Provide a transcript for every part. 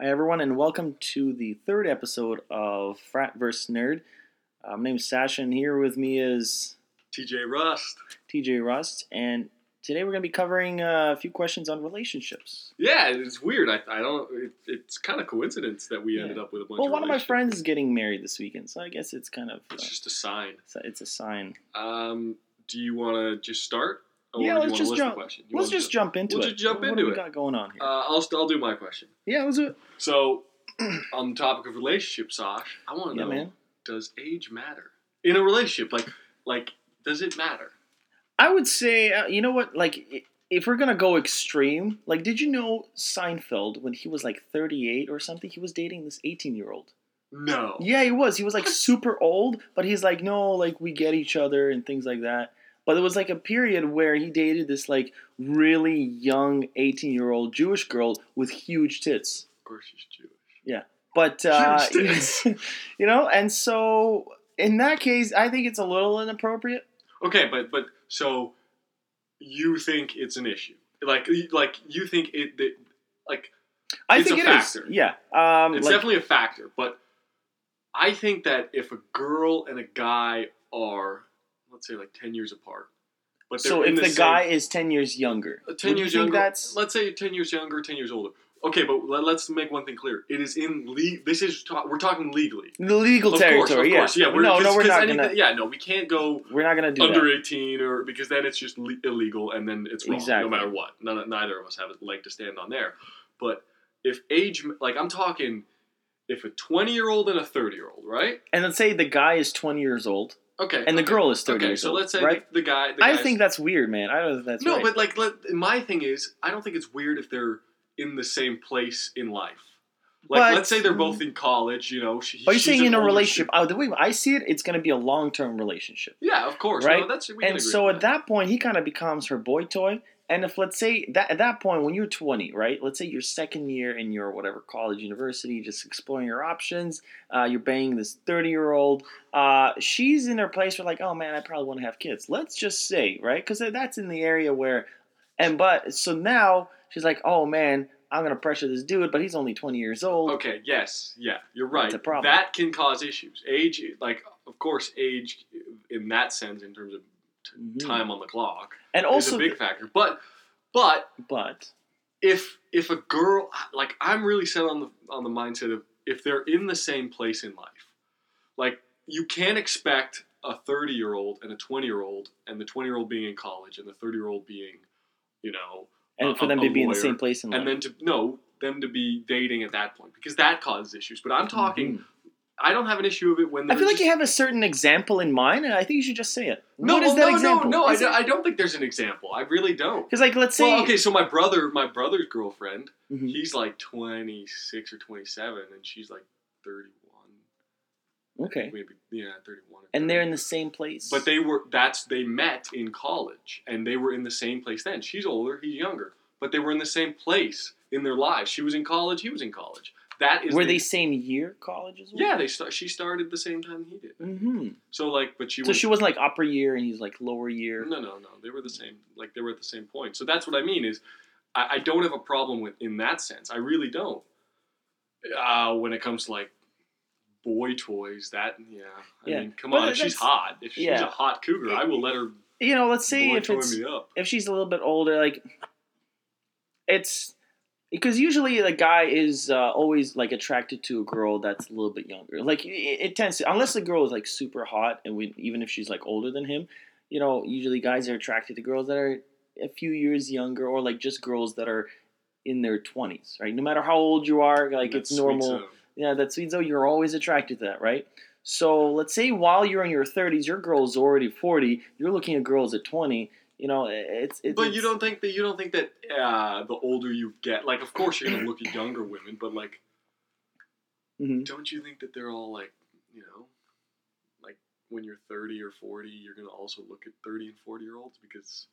Hi, everyone, and welcome to the third episode of Frat vs. Nerd. Uh, my name is Sasha, and here with me is TJ Rust. TJ Rust, and today we're going to be covering uh, a few questions on relationships. Yeah, it's weird. I, I don't. It, it's kind of coincidence that we Yeah. ended up with a bunch. Well, of one of my friends is getting married this weekend, so I guess it's kind of uh, It's just a sign. it's, a, it's a sign. Um, do you want to just start? Yeah, let's just jump- Let's just jump into we'll it. just jump what, into what it. we got going on here? Uh, I'll st- I'll do my question. yeah, let's do it. So, on the topic of relationships, Sash, I want to Yeah, know: man. Does age matter in a relationship? Like, like, does it matter? I would say, uh, you know what? Like, if we're gonna go extreme, like, did you know Seinfeld when he was like 38 or something, he was dating this 18 year old? No. Yeah, he was. He was like super old, but he's like, no, like we get each other and things like that. But there was like a period where he dated this like really young 18 year old Jewish girl with huge tits. Of course, she's Jewish. Yeah. But uh, Huge tits. you know, and so in that case, I think it's a little inappropriate. Okay, but but so you think it's an issue? Like like you think it that, like I It's think a it is. factor. Yeah. Um, it's like- definitely a factor, but I think that if a girl and a guy are let's say like 10 years apart, but so if the, same- guy is 10 years younger, uh, 10 would you years younger, that's let's say 10 years younger, 10 years older. Okay, but let, us make one thing clear. It is in le- this is ta- we're talking legally. the legal of territory? course, of yeah. course, yeah. We're, no, no, we're not anything- gonna. Yeah, no, we can't go We're not gonna do under that. 18 or because then it's just le- illegal and then it's wrong Exactly. no matter what None, neither of us have a leg to stand on there but if age like i'm talking if a 20 year old and a 30 year old right And let's say the guy is 20 years old okay and the okay. girl is 30 okay years so old. let's say right? the, the guy the I think that's weird, man. I don't think that's no right. but like let, my thing is i don't think it's weird if they're in the same place in life like But- let's say they're both in college you know she, Are you saying in a relationship? Oh, the way I see it, it's going to be a long term relationship. yeah of course Right? no, that's we can And so at that point, he kind of becomes her boy toy. And if let's say that at that point, when you're 20, right? Let's say your second year in your whatever college, university, just exploring your options. Uh, you're banging this 30 year old. Uh, she's in her place where like, oh man, I probably want to have kids. Let's just say, right? Because that's in the area where, and but so now she's like, oh man, I'm gonna pressure this dude, but he's only 20 years old. Okay. Yes. Yeah. You're right. That's a problem. That can cause issues. Age, like, of course, age in that sense, in terms of Mhm. time on the clock, And is also, a big factor. But, but but if if a girl, like, I'm really set on the on the mindset of if they're in the same place in life, like, you can't expect a 30 year old and a 20 year old, and the 20 year old being in college and the 30 year old being, you know, and a- for them to be in the same place in life. and then to no them to be dating at that point because that causes issues. But I'm talking. I don't have an issue of it when Mm-hmm. I feel like just- you have a certain example in mind, and I think you should just say it. no, what is well, that no, example? no, no. I, don't- it- I don't think there's an example. I really don't. Because, like, let's say. Well, okay, so my brother, my brother's girlfriend, Mhm. he's like 26 or 27, and she's like 31, Okay. maybe yeah, 31. or And they're in the same place. But they were that's they met in college, and they were in the same place then. She's older, he's younger, but they were in the same place in their lives. She was in college, he was in college. That is Were the- they same year college as well? Yeah, they start. She started the same time he did. Mm-hmm. So like, but she So was she wasn't like upper year and he's like lower year. No, no, no. They were the same. Like they were at the same point. So that's what I mean is, I, I don't have a problem with in that sense. I really don't. Uh, when it comes to like boy toys, that yeah. I Yeah. mean, come But on. If she's hot, if she's yeah. a hot cougar, I will let her You know, let's say if it's if she's a little bit older, like it's because usually the guy is uh, always like attracted to a girl that's a little bit younger. Like it, it tends to, unless the girl is like super hot, and we, even if she's like older than him, you know, usually guys are attracted to girls that are a few years younger, or like just girls that are in their twenties, right? No matter how old you are, like That's it's normal. Yeah, that's sweet. So you're always attracted to that, right? So let's say while you're in your 30s, your girl's already 40. You're looking at girls at 20. You know, it's it's. But you don't think that you don't think that uh, the older you get, like of course you're gonna look at younger women, but like Mhm. don't you think that they're all like you know, like when you're 30 or 40, you're gonna also look at 30 and 40 year olds because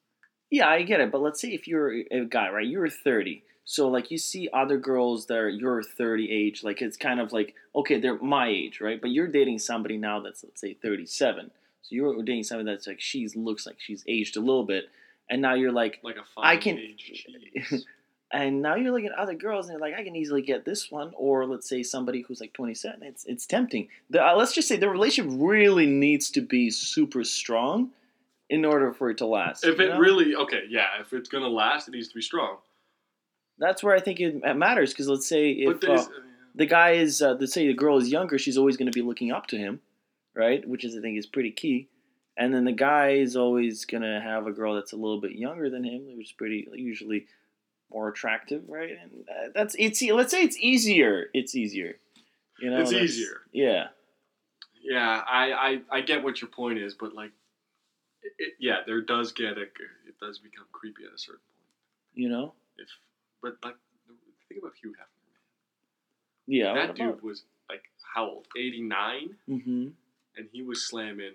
Yeah, I get it. But let's say if you're a guy, right? You're 30. So like you see other girls that are your 30 age, like it's kind of like okay, they're my age, right? But you're dating somebody now that's let's say 37. So you're dating somebody that's like she's looks like she's aged a little bit, and now you're like like a fine I can-. And now you're looking at other girls and you're like, I can easily get this one, or let's say somebody who's like 27. It's it's tempting. The, uh, let's just say the relationship really needs to be super strong in order for it to last. If you it know? really okay, yeah. If it's gonna last, it needs to be strong. that's where I think it matters because let's say if uh, the guy is uh, let's say the girl is younger, she's always going to be looking up to him, right? Which is I think is pretty key. And then the guy is always going to have a girl that's a little bit younger than him, which is pretty usually more attractive, right? And uh, that's it's let's say it's easier. It's easier. You know, It's easier. Yeah. yeah, I, I I get what your point is, but like, it, it, yeah, there does get a, it does become creepy at a certain point. You know. If but like, think about Hugh Hefner. Yeah. that dude was like how old? Eighty nine, Mm-hmm. And he was slamming.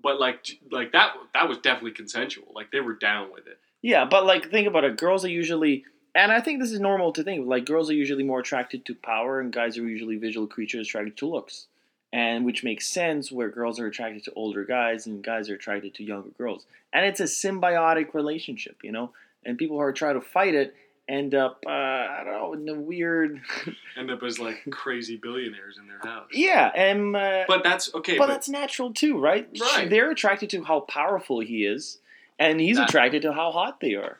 But like, like that that was definitely consensual. Like they were down with it. Yeah, but like think about it. Girls are usually, and I think this is normal to think. Like girls are usually more attracted to power, and guys are usually visual creatures attracted to looks, and which makes sense where girls are attracted to older guys and guys are attracted to younger girls, and it's a symbiotic relationship, you know. And people who are trying to fight it end up, uh, I don't know, in a weird, End up as like crazy billionaires in their house. yeah, and uh, But that's okay. but, But, that's natural too, right? Right. They're attracted to how powerful he is, and he's That- attracted to how hot they are.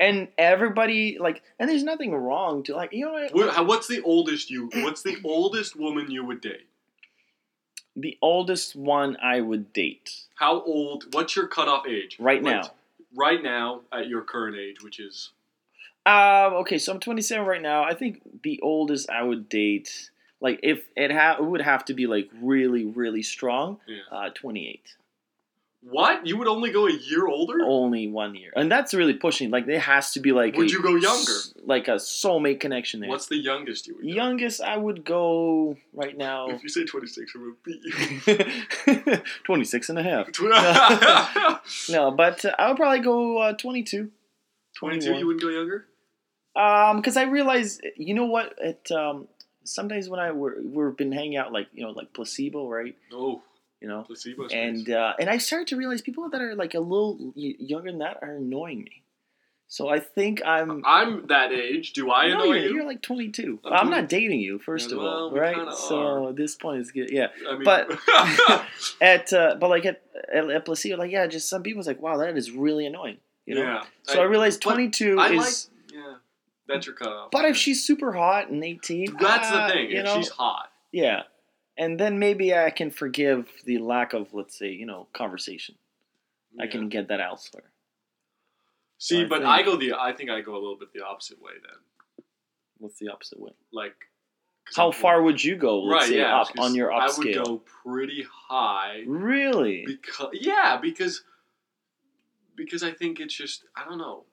And everybody like, and there's nothing wrong to like, you know what? what, what's the oldest you? What's the oldest woman you would date? The oldest one I would date How old? What's your cutoff age? right now. Right now, at your current age, which is Um, okay, so I'm 27 right now. I think the oldest I would date, like if it ha- it would have to be like really, really strong. Yeah. Uh, 28. what? You would only go a year older? Only one year, and that's really pushing. Like it has to be like. Would a you go younger? s- Like a soulmate connection there. What's the youngest you would? go? Youngest I would go right now. If you say twenty six, I'm gonna beat you. 26 and a half. No, but uh, I would probably go uh, 22. you wouldn't go younger. Um, because I realize, you know what? It um, sometimes when I we're, we've been hanging out, like you know, like placebo, right? Oh, You know, placebo. and uh, and I started to realize people that are like a little younger than that are annoying me. So I think I'm. I'm that age. Do I no, annoy you're, you? you're like 22. I'm I'm, not dating you, first Yeah, of well, all, we right? So at this point, is good. Yeah, I mean, but- at uh, but like at, at at placebo, like yeah, just some people's like, wow, that is really annoying. You know. yeah. So I, realized 22 I is. like. Yeah, that's your cutoff. But if she's super hot and 18, that's ah, the thing. If know, she's hot, yeah. And then maybe I can forgive the lack of, let's say, you know, conversation. I can get that elsewhere. see. I but think- I go the. I think I go a little bit the opposite way then. What's the opposite way? Like, How I'm- far would you go, let's right? say, Yeah, up on your up I would go pretty high Really? because yeah, because because I think it's just I don't know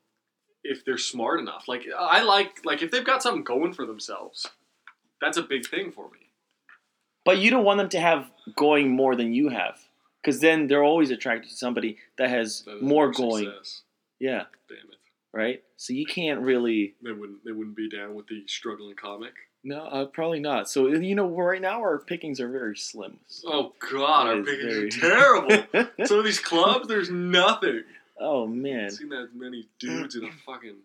if they're smart enough. Like I like like if they've got something going for themselves, that's a big thing for me. But you don't want them to have going more than you have. Because then they're always attracted to somebody that has That more more going. success. Yeah, Damn it. right? So you can't really. They wouldn't. They wouldn't be down with the struggling comic. No, uh, probably not. So, you know, right now our pickings are very slim. So- Oh God, our pickings very- are terrible. Some of these clubs, there's nothing. Oh, man, I've seen that many dudes in a fucking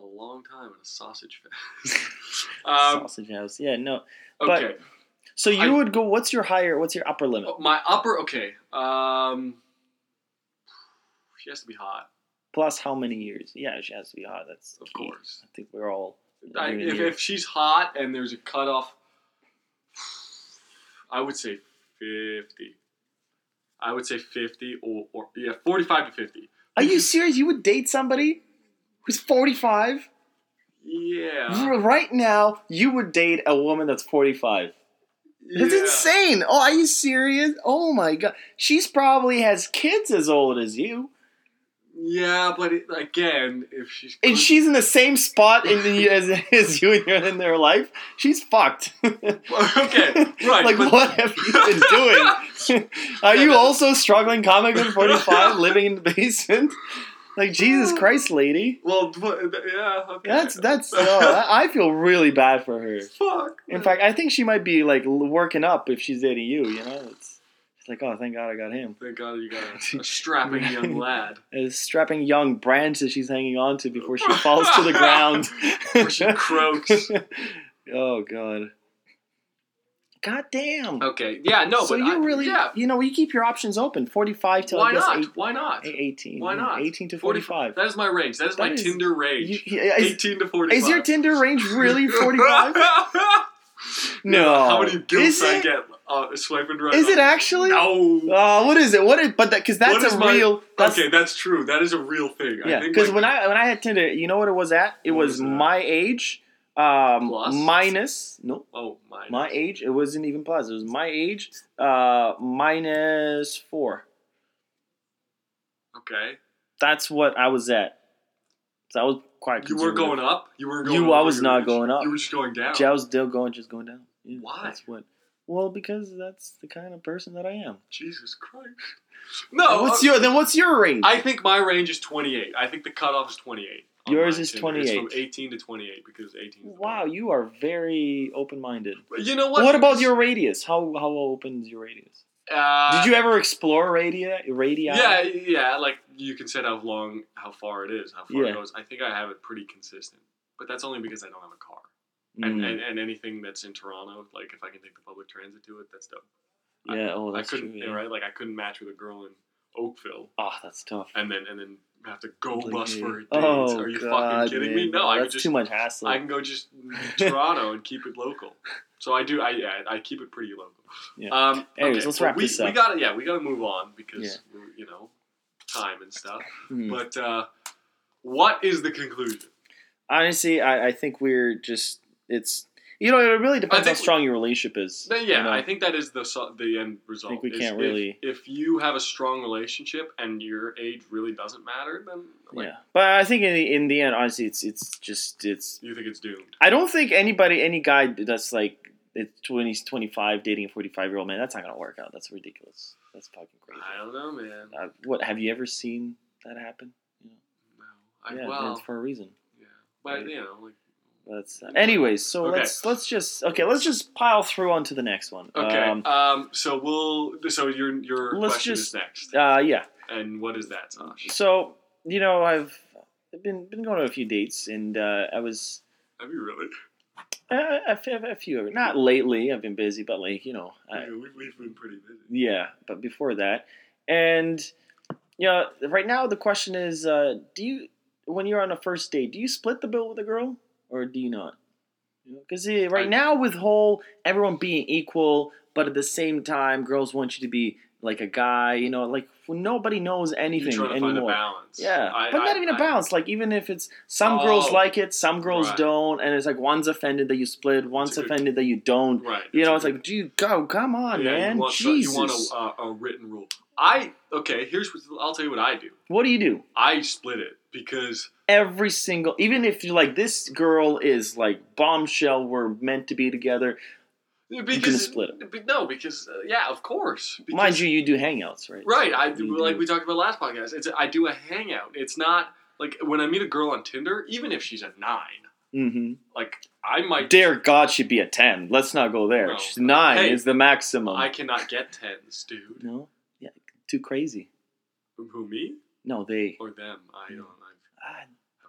a long time in a sausage fest. um, Sausage house. Yeah, no. But- okay, So you I- would go. What's your higher? What's your upper limit? my upper. Okay, um, she has to be hot, Plus, how many years? Yeah, she has to be hot. That's of key. course. I think we're all. I, if, if she's hot and there's a cutoff, I would say fifty. I would say fifty or, or yeah, forty-five to fifty. Are you serious? You would date somebody who's forty-five? Yeah, Right now, you would date a woman that's forty-five. That's insane. Oh, are you serious? Oh my god, she's probably has kids as old as you, Yeah, but it, again, if she's and she's in the same spot in the, as, as you in, your, in their life. She's fucked. okay, right? like, but, what have you been doing? Are you also struggling comic at 45, living in the basement? Like, Jesus Christ, lady. Well, yeah. Okay. That's, that's, oh, I I feel really bad for her. fuck. In fact, I think she might be, like, working up if she's dating you, you know? It's like, oh, thank God I got him. Thank God you got a, a strapping young lad. A strapping young branch that she's hanging on to before she falls to the ground. Before she croaks. oh God. God damn. Okay, yeah, no, so but you I, really, yeah. you know, you keep your options open. Forty-five to Why I guess not? eight, Why not? 18. Why not? Eighteen to forty-five. That is my range. That is That my is- Tinder range. You- is, Eighteen to forty-five. is your Tinder range really forty-five? no. How many gilfs is I get uh, swiping right? Is it actually? No. Oh, what is it? What is? But that because that's a my- real. That's, okay, that's true. That is a real thing. Yeah, because my- when I when I had Tinder, you know what it was at? It was my age, um, Plus? minus no, oh my my age. It wasn't even plus. It was my age, uh, minus four. okay, That's what I was at. So I was quite. you were going up. You were going. You- I was not going up. You were just going down. I was still going, just going down. Yeah, Why? That's what. Well, because that's the kind of person that I am. Jesus Christ. No. what's uh, your then? What's your range? I think my range is 28. I think the cutoff is 28. on Yours my is Tinder. It's 28. from 18 to 28 because 18. Is the wow, bottom. you are very open-minded. You know what? What, about Because, your radius? How how open is your radius? Uh, Did you ever explore radii? Radii? Yeah, yeah. Like you can set how long, how far it is, how far Yeah. it goes. I think I have it pretty consistent, but that's only because I don't have a car. And, Mm. and and anything that's in Toronto, like if I can take the public transit to it, that's dope. I- yeah. Oh, I that's couldn't, true. Yeah. right? Like I couldn't match with a girl in Oakville, Oh, that's tough. and then and then have to go Like, bus for a date. Oh, Are you God, fucking kidding me? man. No, I that's just too much hassle. I can go just Toronto and keep it local. So I do. I yeah, I keep it pretty local. Yeah. Um, Anyways, okay, let's wrap we, this up. We got to yeah, we got to move on because Yeah. we're, you know time and stuff. Hmm. But uh, what is the conclusion? Honestly, I, I think we're just it's you know it really depends how strong your relationship is. Yeah, you know? I think that is the the end result. I think we can't if- really- If, you have a strong relationship and your age really doesn't matter, then like, yeah, but I think in the, in the end, honestly, it's it's just it's. you think it's doomed. I don't think anybody, any guy that's like it's 20, 25 dating a forty five year old man, that's not gonna work out. That's ridiculous. That's fucking crazy. I don't know, man. Uh, what have you ever seen that happen? No, I, yeah, well, it's for a reason. yeah, but Right. you know, like That's uh, anyways. So Okay. let's let's just okay. Let's just pile through onto the next one. okay. Um, Um, so we'll. So your your Let's question just- is next, uh, yeah. and what is that, Sash? So you know, I've been been going to a few dates, and uh, I was Have you really? uh, a, few- a few. Not lately. I've been busy, but like you know, I, Yeah, we've, we've been pretty busy. yeah. But before that, and yeah, right now the question is, uh, do you when you're on a first date, do you split the bill with a girl or do you not? Because eh, right I- now with whole everyone being equal, but at the same time, girls want you to be like a guy. You know, like nobody knows anything trying to anymore. find a balance. Yeah, I- but I- not even a balance. Like even if it's some girls Oh, like it, some girls right. don't, and it's like one's offended that you split, one's good- offended that you don't. Right. You know, it's like, dude, go, come on, yeah, man, You want, Jesus. you want a, a, uh, a written rule. I okay. Here's what I'll tell you what I do. what do you do? I split it because Every single, even if you're like this girl is like bombshell, we're meant to be together. because split it. No, because uh, yeah, of course. Because, Mind you, you do hangouts, right? Right. I You like do. we talked about last podcast. It's I do a hangout. It's not like when I meet a girl on Tinder, even if she's a nine, Mm-hmm. like I might. dare God, she'd be a ten. Let's not go there. No. Nine Hey, is the maximum. I cannot get tens, dude. no, yeah, too crazy. Who me No, they. or them? I don't.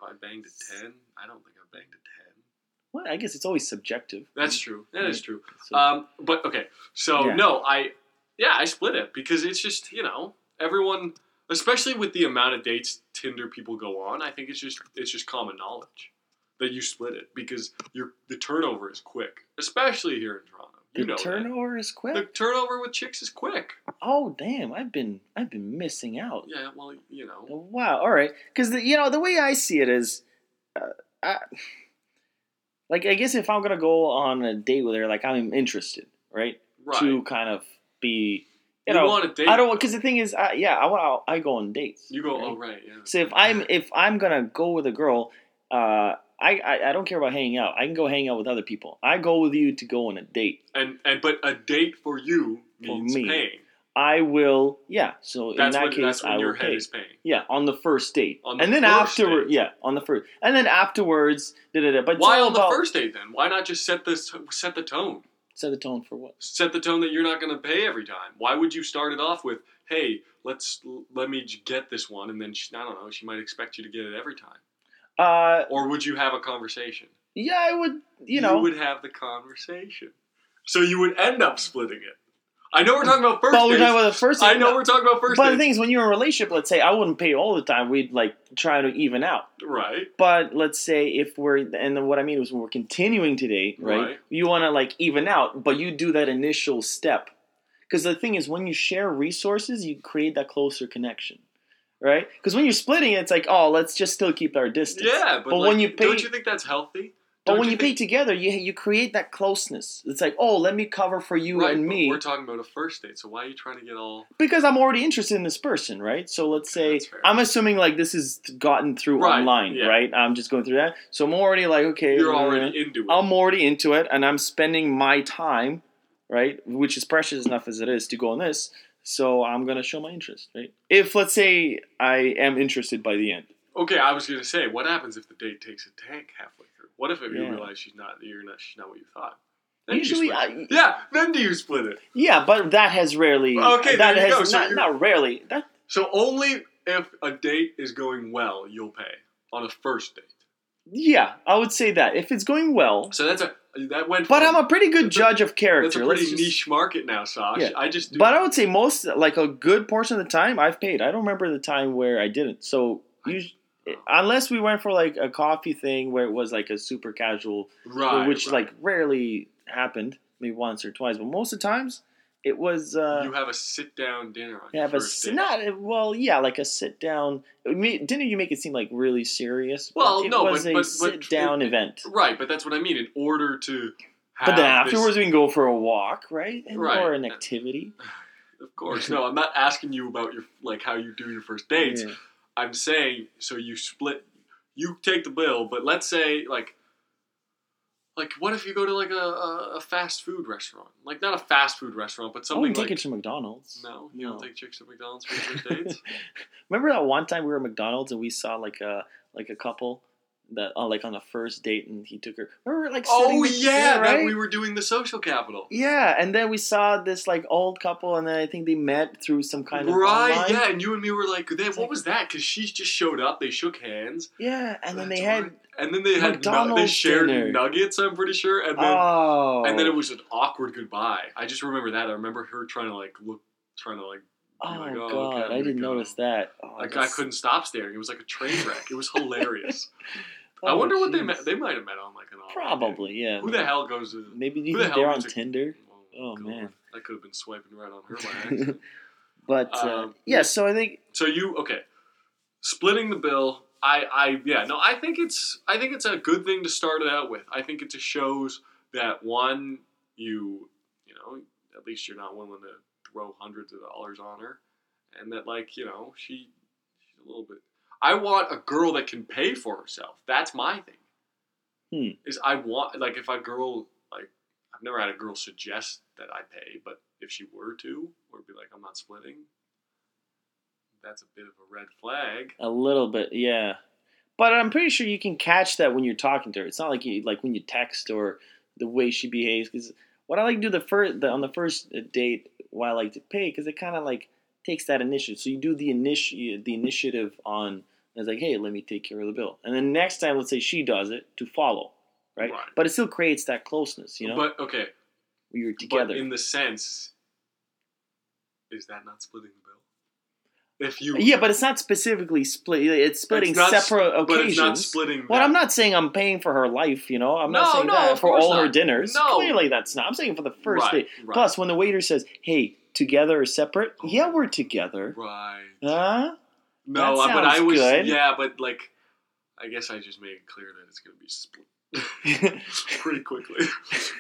I banged a ten? I don't think I've banged a ten. well, I guess it's always subjective. That's true. That is true. So- Um, but okay, so Yeah. no, I yeah, I split it because it's just you know everyone, especially with the amount of dates Tinder people go on. I think it's just it's just common knowledge that you split it because your the turnover is quick, especially here in Toronto. You the know turnover is quick. The turnover with chicks is quick. oh damn! I've been I've been missing out. Yeah, well, you know. Wow. All right. Because you know the way I see it is, uh, I, like I guess if I'm gonna go on a date with her, like I'm interested, right? Right. To kind of be, you you, know, want a date? I don't because the thing is, I, yeah, I want I go on dates. You go. right? Oh right. Yeah. So if I'm if I'm gonna go with a girl, uh, I, I I don't care about hanging out. I can go hang out with other people. I go with you to go on a date. and and but a date for you For means me. paying. I will, yeah. So That's in that when case, that's when I your will head pay. is paying. Yeah, on the first date, On the and then first afterward, date. yeah, on the first, and then afterwards, da da da. But Why on the first date then? Why not just set this set the tone? Set the tone for what? Set the tone that you're not going to pay every time. Why would you start it off with, "Hey, let's let me get this one," and then she, I don't know, she might expect you to get it every time, Uh, or would you have a conversation? yeah, I would. You know, you would have the conversation, so you would end up splitting it. I know we're talking about first but we're talking about the first. I know we're talking about first But the thing is, when you're in a relationship, let's say I wouldn't pay all the time. We'd like try to even out. right. But let's say if we're, and what I mean is when we're continuing to date, right? Right. You want to like even out, but you do that initial step. Because the thing is, when you share resources, you create that closer connection, right? Because when you're splitting, it's like, oh, let's just still keep our distance. Yeah, but, But like, when you pay- don't you think that's healthy? But Don't when you, pay think- together, you you create that closeness. It's like, oh, let me cover for you right, and me we're talking about a first date, so why are you trying to get all? because I'm already interested in this person, right? So let's say I'm assuming like this is gotten through Right, online, yeah. right? I'm just going through that, so I'm already like, okay, You're uh, already into it. I'm already into it, and I'm spending my time, right, which is precious enough as it is to go on this. So I'm gonna show my interest, right? If let's say I am interested by the end, okay, I was gonna say, what happens if the date takes a tank halfway through? What if you Yeah. realize she's not, you're not, she's not what you thought? Then usually, I, yeah. Then do you split it? yeah, but that has rarely. Okay, that there you has go. So not, not rarely. That So only if a date is going well, you'll pay on a first date. Yeah, I would say that if it's going well. So that's a that went. But from- I'm a pretty good That's a- judge of That's character. a Let's pretty just- niche market now, Sash. Yeah. I just do. But I would say most, like a good portion of the time, I've paid. I don't remember the time where I didn't. So, us- unless we went for like a coffee thing where it was like a super casual, right, which right. like rarely happened, maybe once or twice, but most of the times it was. Uh, you have a sit down dinner on yeah, your first s- date. not well. Yeah, like a sit down. Didn't you make it seem like really serious? But Well, it no, was but- a but- but sit down it- event. Right, but that's what I mean. In order to have But then this- afterwards, we can go for a walk, right? And, Right. Or an activity. of course, no, I'm not asking you about your like how you do your first dates. Yeah. I'm saying so you split, you take the bill, but let's say like, like what if you go to like a, a, a fast food restaurant, like not a fast food restaurant, but I something wouldn't like take it to McDonald's. no, you No. don't take chicks to McDonald's for your dates. Remember that one time we were at McDonald's and we saw like a like a couple that uh, like on a first date and he took her. Remember like oh yeah, right? that we were doing the social capital. yeah, and then we saw this like old couple and then I think they met through some kind of right, yeah, and you and me were like, "Then It's what like- was that?" Because she just showed up. They shook hands, Yeah, and then they had and then they had nu- they shared dinner. nuggets. I'm pretty sure, and then oh, and then it was an awkward goodbye. I just remember that. I remember her trying to like look, trying to like, oh, like, oh, god, okay, I didn't go. notice that. Oh, like I couldn't stop staring. It was like a train wreck. It was hilarious. I oh, wonder what they met. They might have met on like an Probably, yeah. Who the hell goes to? Maybe who the hell they're on to- Tinder. Oh, God. man. I could have been swiping right on her by accident. But uh, Um, yeah, so I think So you okay? Splitting the bill. I I yeah no. I think it's I think it's a good thing to start it out with. I think it just shows that one you you know at least you're not willing to throw hundreds of dollars on her, and that like you know she she's a little bit. I want a girl that can pay for herself. That's my thing. Hmm. Is I want like if a girl like I've never had a girl suggest that I pay, but if she were to, or be like I'm not splitting, that's a bit of a red flag. A little bit, yeah. But I'm pretty sure you can catch that when you're talking to her. It's not like you like when you text or the way she behaves. Because what I like to do the first the, on the first date, why I like to pay, because it kind of like takes that initiative. So you do the initi- the initiative on. It's like, hey, let me take care of the bill, and then next time, let's say she does it to follow, right? Right. But it still creates that closeness, you know, But okay, where you're together. but in the sense, is that not splitting the bill? If you yeah, but it's not specifically split. It's splitting It's not separate but occasions. it's not splitting. Well, that. I'm not saying I'm paying for her life, you know. I'm not saying no, that for all her dinners. No. Clearly, that's not. I'm saying for the first right, date. Right, Plus, when the waiter says, "Hey, together or separate?" Oh. Yeah, we're together. right. Huh? no, that I- but I was good. yeah, but like, I guess I just made it clear that it's gonna be split pretty quickly.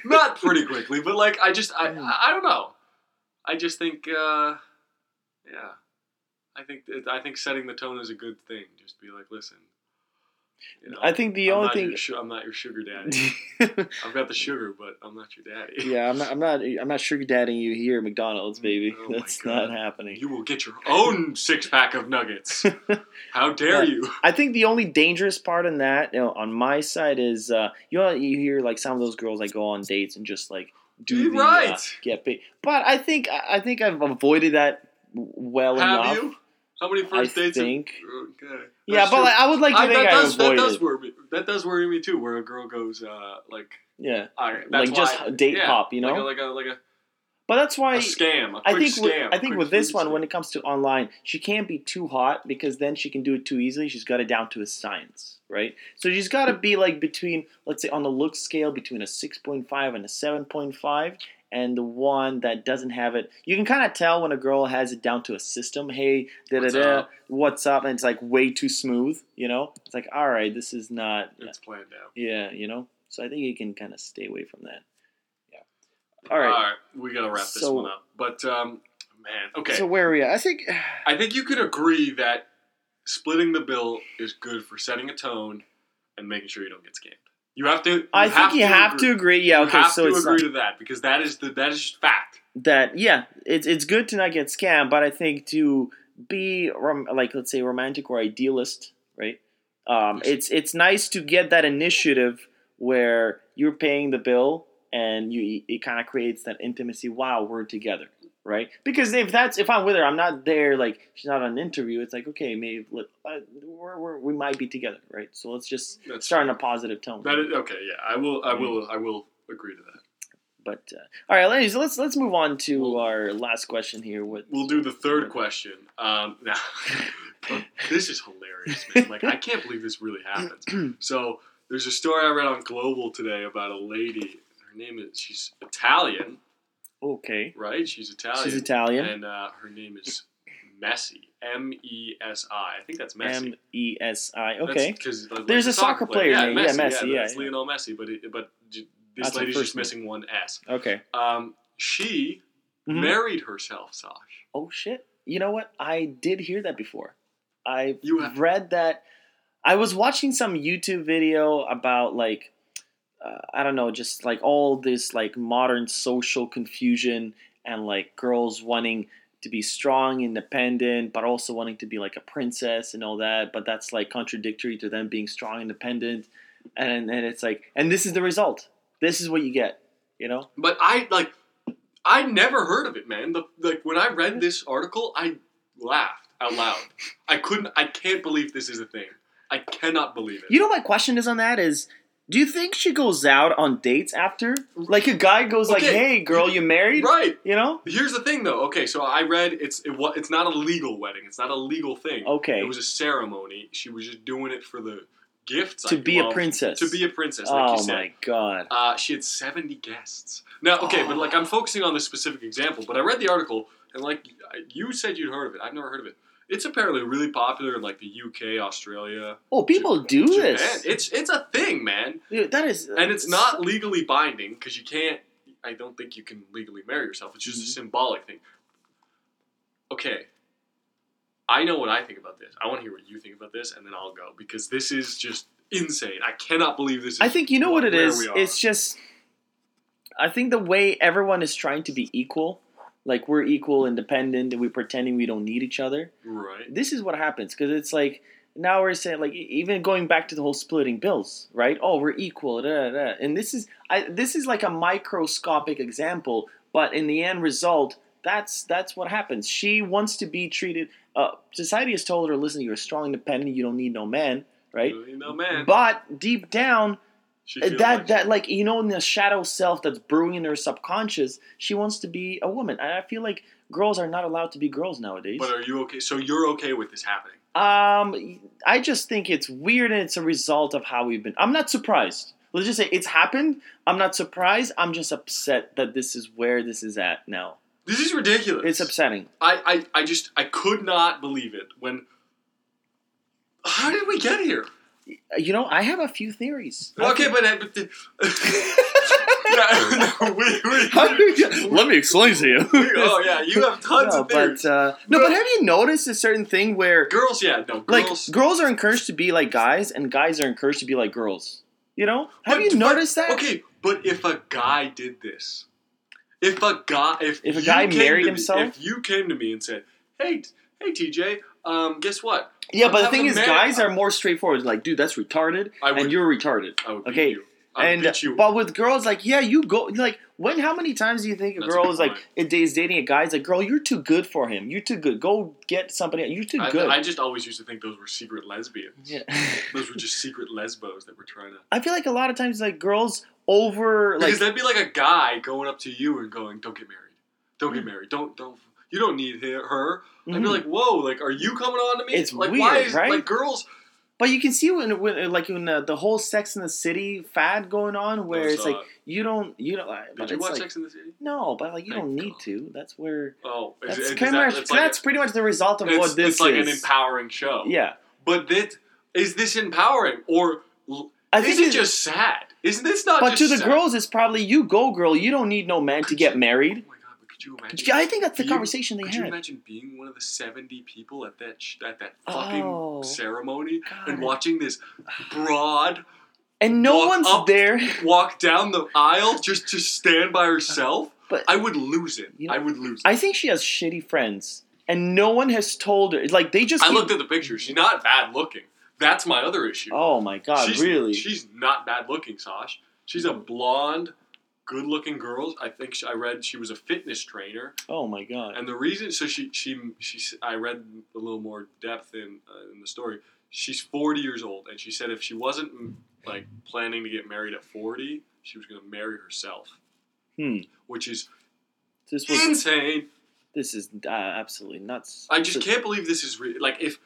not pretty quickly, but like I just I. I, I don't know. I just think uh, yeah. I think that- I think setting the tone is a good thing. Just be like, listen. You know, I think the I'm only thing. Su- I'm not your sugar daddy. I've got the sugar, but I'm not your daddy. yeah, I'm not. I'm not. I'm not sugar dadding you here at McDonald's, baby. Oh That's not happening. You will get your own six pack of nuggets. How dare But- you? I think the only dangerous part in that, you know, on my side is, uh, you know, you hear like some of those girls like go on dates and just like do You're the right. uh, get paid. But I think I think I've avoided that well Have enough. you? How many I first dates? have- think. Okay. Yeah, That's but true. like, I would like to I, think that I does that does worry me. That does worry me too. Where a girl goes uh, like, yeah, all right, that's like just why- date yeah, hop, you know. like a like a, like but that's why a scam. A I quick think with, scam. I a think with this one, scam. when it comes to online, she can't be too hot because then she can do it too easily. She's got it down to a science, right? So she's got to be like between, let's say, on the look scale between a six point five and a seven point five, and the one that doesn't have it. You can kind of tell when a girl has it down to a system. Hey, da da da, what's up? And it's like way too smooth. You know, it's like all right, this is not. it's planned out. Yeah, you know. So I think you can kind of stay away from that. Yeah. All right. All right, we gotta wrap this one up. But um, man, okay. So where are we at? I think. I think you could agree that splitting the bill is good for setting a tone and making sure you don't get scammed. You have to. You I think you have to agree. Yeah. You Okay. have so to it's agree not- to that because that is the that is fact. that yeah, it's it's good to not get scammed, but I think to be rom- like let's say romantic or idealist, right? Um, it's it's nice to get that initiative where you're paying the bill and you it kind of creates that intimacy. Wow, we're together, right? Because if that's if I'm with her, I'm not there like she's not on an interview. It's like okay, maybe let, uh, we're, we're, we might be together, right? So let's just That's start in a positive tone. That is okay. Yeah, I will. I will. I will agree to that. But uh, all right, ladies, let's let's move on to We'll- our last question here. With We'll do the third question. Um, now, this is hilarious, man. Like I can't believe this really happened. So there's a story I read on Global today about a lady. Her name is she's Italian, Okay, right? She's Italian. she's Italian. and uh, her name is Mesi. M E S I. I think that's Messi. M E S I. Okay. because There's a soccer player Yeah, name. Yeah, Messi. Messi, yeah, yeah. Lionel Messi. But it, but this That's lady's just name. missing one S. Okay. Um, she Mhm. married herself, Sash. Oh shit! You know what? I did hear that before. I You have have- read that. I was watching some YouTube video about like uh, I don't know, just like all this like modern social confusion and like girls wanting to be strong, independent, but also wanting to be like a princess and all that. But that's like contradictory to them being strong, independent, and and it's like, and this is the result. This is what you get. You know? But I like, I never heard of it, man. The, like when I read this article, I laughed out loud. I couldn't. I can't believe this is a thing. I cannot believe it. You know, my question is on that is, do you think she goes out on dates after? Like a guy goes like, "Hey, girl, you married?" right. You know? Here's the thing, though. Okay, so I read it's it, it's not a legal wedding. It's not a legal thing. Okay. It was a ceremony. She was just doing it for the gifts. To I be a princess. To be a princess, like oh you said. my god. Uh, she had 70 guests. Now, okay, but like I'm focusing on this specific example, but I read the article and like you said you'd heard of it. I've never heard of it. It's apparently really popular in like the UK, Australia, Oh, people do Japan. this. It's it's a thing, man. Dude, that is, And it's not legally binding because you can't I don't think you can legally marry yourself. It's just a Mhm. symbolic thing. Okay. I know what I think about this. I want to hear what you think about this and then I'll go because this is just insane. I cannot believe this is I think you know what it where is. It's just, I think the way everyone is trying to be equal, like we're equal, independent, and we're pretending we don't need each other. right. this is what happens because it's like now we're saying like even going back to the whole splitting bills right oh we're equal da, da, da. and this is I, this is like a microscopic example but in the end result that's that's what happens she wants to be treated uh, society has told her listen you're strong independent you don't need no man right You know, man. but deep down that like that like you know in the shadow self that's brewing in her subconscious she wants to be a woman and i feel like girls are not allowed to be girls nowadays But are you okay? So you're okay with this happening? um, I just think it's weird, and it's a result of how we've been. I'm not surprised. Let's just say it's happened. I'm not surprised. I'm just upset that this is where this is at now. This is ridiculous. It's upsetting. I, I, I just I could not believe it when. How did we get here? You know, I have a few theories. Okay, but, uh, but the, yeah, no, we, we, How do you- Let me explain to you. oh yeah, you have tons no, of theories. but uh, no, but have you noticed a certain thing where girls, yeah, no, like girls. girls are encouraged to be like guys, and guys are encouraged to be like girls? You know, have But- you but- noticed that? Okay, but if a guy did this, if a guy, if If a guy married me- himself? if you came to me and said, "Hey, hey, TJ, um, guess what? Yeah, I'm but the thing is, guys are more straightforward. Like, dude, that's retarded, I would, and you're retarded. I would okay, you. I'll and you. but with girls, like yeah, you go like when? How many times do you think a That's girl is like it is dating a guy? Is like, girl, you're too good for him. You're too good. Go get somebody. else. You're too I, good. I just always used to think those were secret lesbians. yeah. Those were just secret lesbos that were trying to. I feel like a lot of times like girls over like Because that'd be like a guy going up to you and going, "Don't get married. Don't get Mm. married. Don't don't. You don't need her." her. I'd be Mhm. like, "Whoa! Like, are you coming on to me? It's like, why weird, is right? like girls? But you can see when, when like when uh, the whole Sex in the City fad going on, where it's like you don't you don't. Did but you watch like, Sex in the City? No, but like you Thank don't need God. to. That's where Oh, that's is kind that, of it's like that's pretty much the result of what this it's like is. an empowering show. yeah, But that is this empowering or I is think it just sad? Isn't this not? But to the sad? girls, it's probably you go girl. You don't need no man to get married. Oh my god! But could you imagine? Yeah, I think that's the You- conversation they Could you imagine being one of the seventy people at that sh- at that fucking Oh. ceremony God. and watching this broad And no walk one's up- there. walk down the aisle just to stand by herself? Uh, but- I would lose it. You know, I would lose. It. I think she has shitty friends, and no one has told her. Like they just. I keep- looked at the picture. She's not bad looking. That's my other issue. Oh my god! she's, really? She's not bad looking, Sash. She's a blonde, good looking girl. I think she, I read she was a fitness trainer, oh my god! and the reason so she she she I read a little more depth in uh, in the story. She's forty years old, and she said if she wasn't mm, like planning to get married at forty, she was going to marry herself, Hmm. which is This was. insane. This is uh, absolutely nuts. I just can't believe this is real. Like if.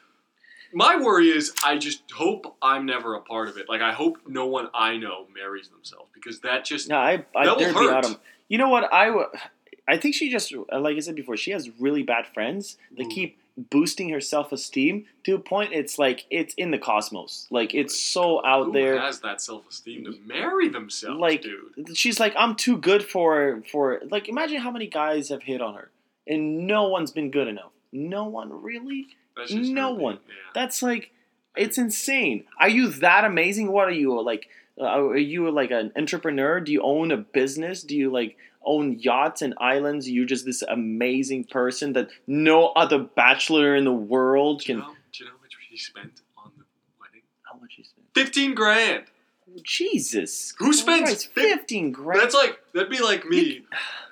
My worry is, I just hope I'm never a part of it. Like, I hope no one I know marries themselves because that just No, I. I That will hurt. You know what? I. w- I think she just, like I said before, she has really bad friends that Mm. keep boosting her self esteem to a point. It's like it's in the cosmos. Like it's so out Who there. has that self esteem to marry themselves, Like- dude? She's like, I'm too good for for. Like imagine how many guys have hit on her, and no one's been good enough. No one really. No one. Yeah. That's like, it's insane. Are you that amazing? What are you like? Uh, are you like an entrepreneur? Do you own a business? Do you like own yachts and islands? You're just this amazing person that no other bachelor in the world Do you, can. know, do you know how much he spent on the wedding? How much is spent? Fifteen grand. Jesus. Who spends Christ, fif- fifteen grand? That's like that'd be like me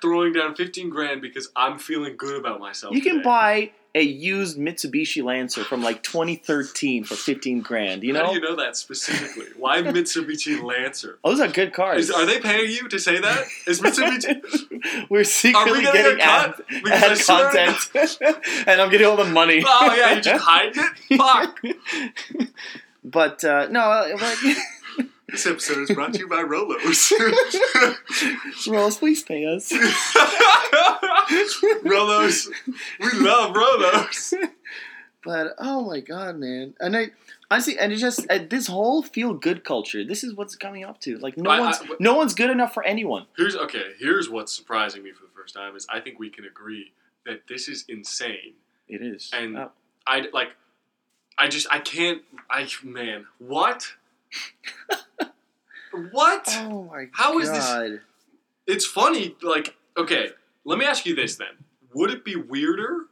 throwing down fifteen grand because I'm feeling good about myself. You can buy a used Mitsubishi Lancer from like 2013 for 15 grand. You know? How do you know that specifically? Why Mitsubishi Lancer? Oh, those are good cars. Is, are they paying you to say that? Is Mitsubishi? We're secretly getting a getting cut? ad, ad content, and I'm getting all the money. oh yeah, you just hiding it. Fuck. But uh, no, like, This episode is brought to you by Rolos. Rose, please pay us. Rolos. We love Rolos. But oh my god, man! And I honestly, and it's just uh, this whole feel good culture. This is what's coming up to. Like no I- I- one's no one's good enough for anyone. Here's okay. Here's what's surprising me for the first time is I think we can agree that this is insane. It is. And- Uh, I like. I just I can't. I man, what? What? oh my How god! is this- It's funny. Like, okay, let me ask you this then: Would it be weirder,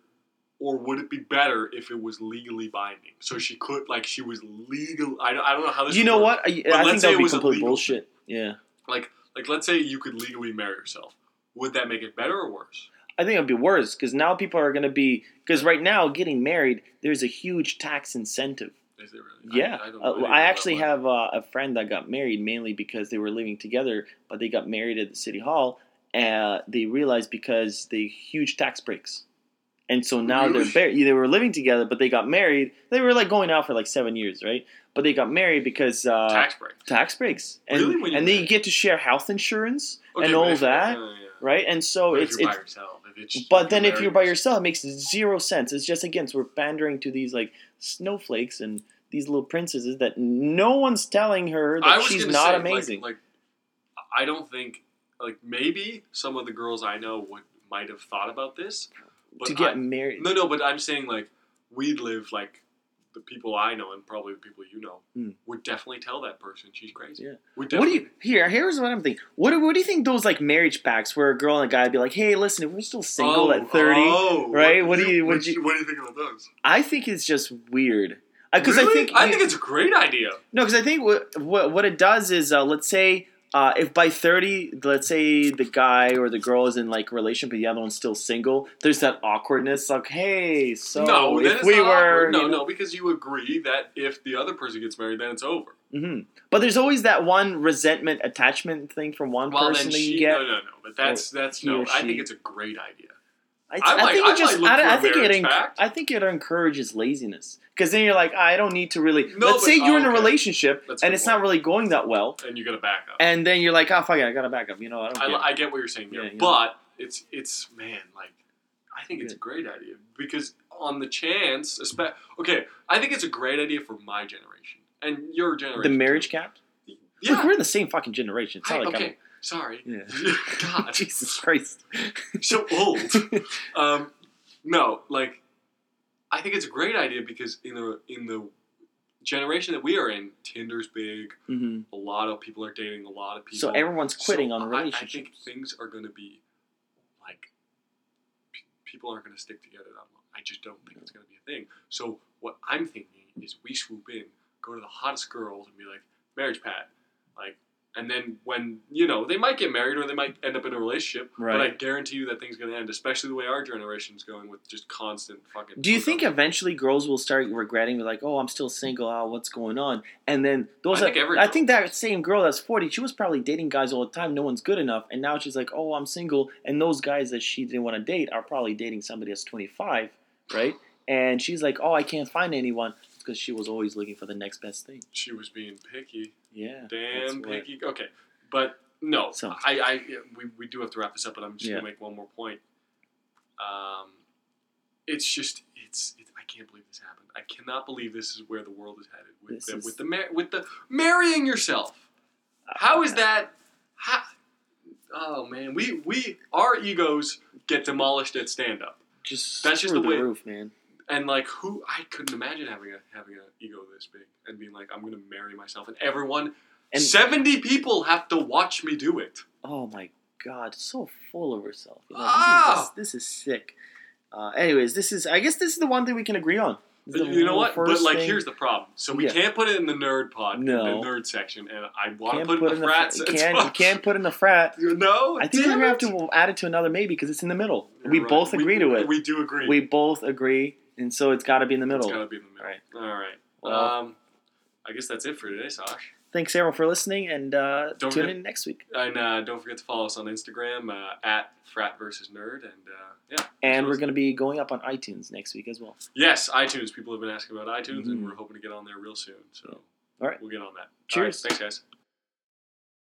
or would it be better if it was legally binding? So she could, like, she was legal. I don't, I don't know how this. You know work. what? I, I let's think say that would be complete legal bullshit. Yeah, Like, like, let's say you could legally marry yourself. Would that make it better or worse? I think it'd be worse because now people are gonna be because right now getting married there's a huge tax incentive. Is it really? Yeah, I, I, don't Uh, I actually have uh, a friend that got married mainly because they were living together, but they got married at the city hall. and they realized because they huge tax breaks, and so now Really? they're bar- they were living together, but they got married. They were like going out for like seven years, right? But they got married because uh, tax break. tax breaks, and Really? And marry? get to share health insurance Okay, and all that, uh, yeah. right? And so But it's it's yourself, it's, but then if you're by yourself- it makes zero sense. It's just again, so we're pandering to these like snowflakes and these little princesses that no one's telling her that she's not say, amazing. Like, like, I don't think like maybe some of the girls I know would might have thought about this, but to get I- married. no, no. But I'm saying like we'd live like the people I know and probably the people you know Hmm. would definitely tell that person she's crazy. Yeah. Would What do you here? Here's what I'm thinking. What do, what do you think those like marriage pacts where a girl and a guy would be like, "Hey, listen, if we're still single Oh, at 30, oh, right? What do you- what what, do you- what do you think about those? I think it's just weird. Because Really? I think I think it's a great idea. no, because I think what, what what it does is uh, let's say uh, if by 30 let's say the guy or the girl is in like a relationship but the other one's still single there's that awkwardness like hey so no, if we were awkward. no, you know, no, because you agree that if the other person gets married, then it's over. mhm. but there's always that one resentment attachment thing from one Well, person that she, you get no, no, no. But that's that's no. I think it's a great idea. I, I I think I it just I, I think it enc- I think it encourages laziness because then you're like I don't need to really No, let's say you're oh, in a okay. relationship That's and it's not really going that well And you got to back up. and then you're like oh fuck it I gotta back up you know I don't I, care. I get what you're saying there, Yeah, but it's it's man, like I think it's a great idea because on the chance, okay, I think it's a great idea for my generation and your generation. the marriage too. cap yeah. Look, we're in the same fucking generation it's I- not like okay, sorry. Yeah God, Jesus Christ so old. Um, no, like I think it's a great idea because in the in the generation that we are in, Tinder's big. hmm A lot of people are dating a lot of people. so everyone's quitting So on I- relationships I, think things are going to be like p- people aren't going to stick together that long. I just don't think it's going to be a thing. So what I'm thinking is we swoop in, go to the hottest girls, and be like marriage pact, like. And then when you know they might get married or they might end up in a relationship, right. but I guarantee you that thing's gonna end. Especially the way our generation's going with just constant fucking. Do you think eventually girls will start regretting, like, "Oh, I'm still single. Oh, what's going on?" And then those, I think every I think that same girl that's 40, she was probably dating guys all the time. No one's good enough, and now she's like, "Oh, I'm single." And those guys that she didn't want to date are probably dating somebody that's 25, right? And she's like, "Oh, I can't find anyone." Because she was always looking for the next best thing. she was being picky? Yeah, Damn what- picky. Okay, but no, So- I, I, we, we do have to wrap this up, but I'm just Yeah. gonna make one more point. Um, it's just, it's, it, I can't believe this happened. I cannot believe this is where the world is headed with the, is- with the mar- with the marrying yourself. How is that? How, oh man, we we our egos get demolished at stand up, Just That's just the the way- roof, man. And like who I couldn't imagine having a having an ego this big and being like I'm gonna marry myself, and everyone. And 70 people have to watch me do it. oh my god, so full of herself. You know, Ah! this, is this is sick. Uh, anyways, this is I guess this is the one thing we can agree on. This is the You know what? But like, thing- here's the problem. So we Yeah. can't put it in the nerd pod, No. the nerd section, and I want to can't put it in the frat fr- section. can't, you can't put in the frat. No, I think we're gonna have to add it to another maybe because it's in the middle. You're we right. both We- agree to it. We, We do agree. We both agree, and so it's got to be in the it's middle. got to be in the middle. Right. All right. Well- um, I guess that's it for today, Sash. Thanks everyone for listening, and uh, tune forget- in next week. And uh, don't forget to follow us on Instagram uh, at frat versus nerd. And uh, yeah. And we're going to be going up on iTunes next week as well. Yes, iTunes. People have been asking about iTunes, and Mhm. we're hoping to get on there real soon. So All right. we'll get on that. Cheers. All right, thanks, guys.